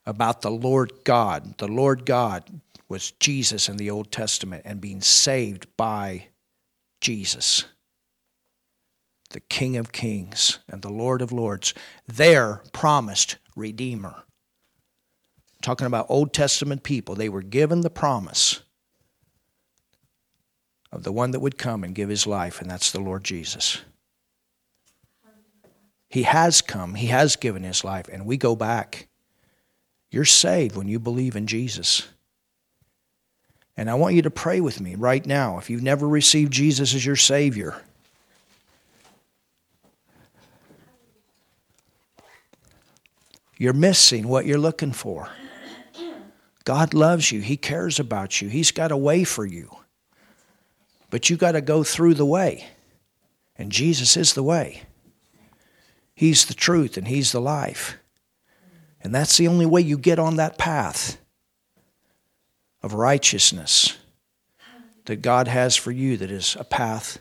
about the Lord God. The Lord God was Jesus in the Old Testament and being saved by Jesus, the King of Kings and the Lord of Lords, their promised Redeemer. Talking about Old Testament people, they were given the promise of the one that would come and give his life, and that's the Lord Jesus. He has come, He has given His life, and we go back. You're saved when you believe in Jesus. And I want you to pray with me right now if you've never received Jesus as your Savior. You're missing what you're looking for. God loves you. He cares about you. He's got a way for you. But you got to go through the way. And Jesus is the way. He's the truth and He's the life. And that's the only way you get on that path of righteousness that God has for you, that is a path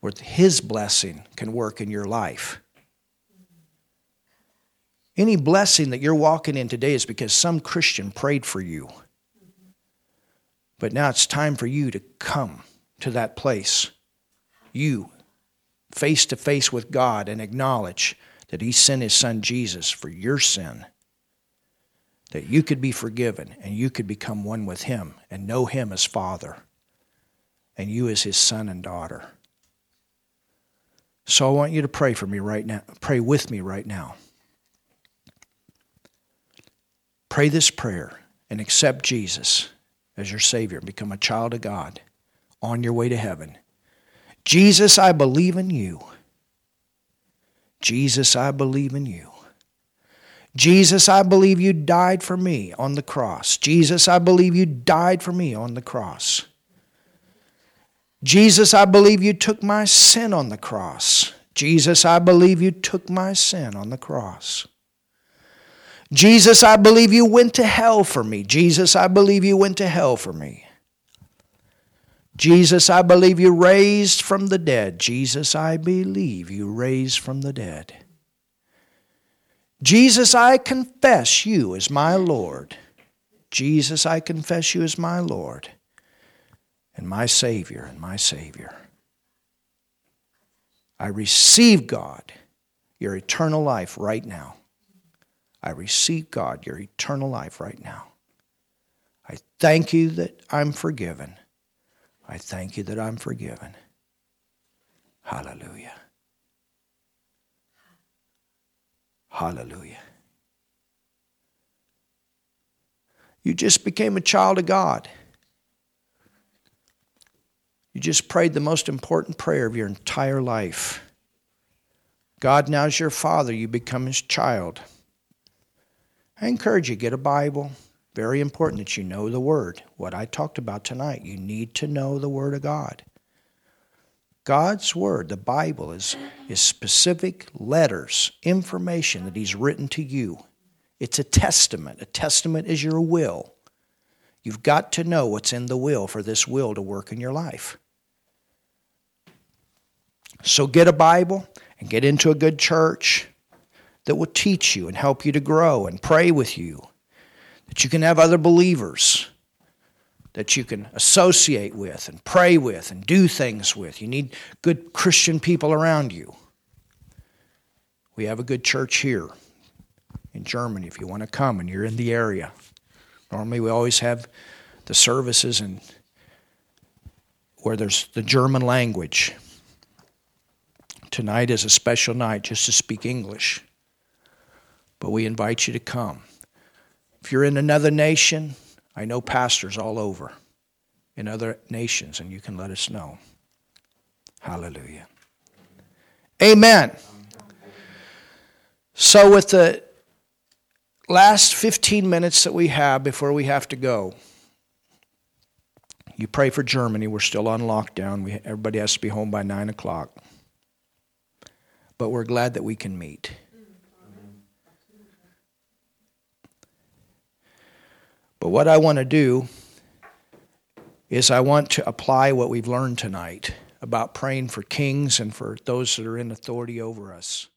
where His blessing can work in your life. Any blessing that you're walking in today is because some Christian prayed for you. But now it's time for you to come to that place. You face to face with God and acknowledge that He sent His Son Jesus for your sin, that you could be forgiven and you could become one with Him and know Him as Father and you as His son and daughter. So I want you to pray for me right now. Pray with me right now. Pray this prayer and accept Jesus as your Savior and become a child of God on your way to heaven. Jesus, I believe in you. Jesus, I believe in you. Jesus, I believe you died for me on the cross. Jesus, I believe you died for me on the cross. Jesus, I believe you took my sin on the cross. Jesus, I believe you took my sin on the cross. Jesus, I believe you went to hell for me. Jesus, I believe you went to hell for me. Jesus, I believe you raised from the dead. Jesus, I believe you raised from the dead. Jesus, I confess you as my Lord. Jesus, I confess you as my Lord and my Savior and my Savior. I receive God, your eternal life right now. I receive God, your eternal life right now. I thank you that I'm forgiven. I thank you that I'm forgiven. Hallelujah. Hallelujah. You just became a child of God. You just prayed the most important prayer of your entire life. God now is your father, you become his child. I encourage you get a Bible, very important that you know the Word. What I talked about tonight, you need to know the Word of God. God's Word, the Bible, is, is specific letters, information that He's written to you. It's a testament. A testament is your will. You've got to know what's in the will for this will to work in your life. So get a Bible and get into a good church that will teach you and help you to grow and pray with you. That you can have other believers that you can associate with and pray with and do things with. You need good Christian people around you. We have a good church here in Germany if you want to come and you're in the area. Normally, we always have the services and where there's the German language. Tonight is a special night just to speak English. But we invite you to come. If you're in another nation, I know pastors all over in other nations, and you can let us know. Hallelujah. Amen. So, with the last 15 minutes that we have before we have to go, you pray for Germany. We're still on lockdown. We, everybody has to be home by 9 o'clock. But we're glad that we can meet. But what I want to do is I want to apply what we've learned tonight about praying for kings and for those that are in authority over us.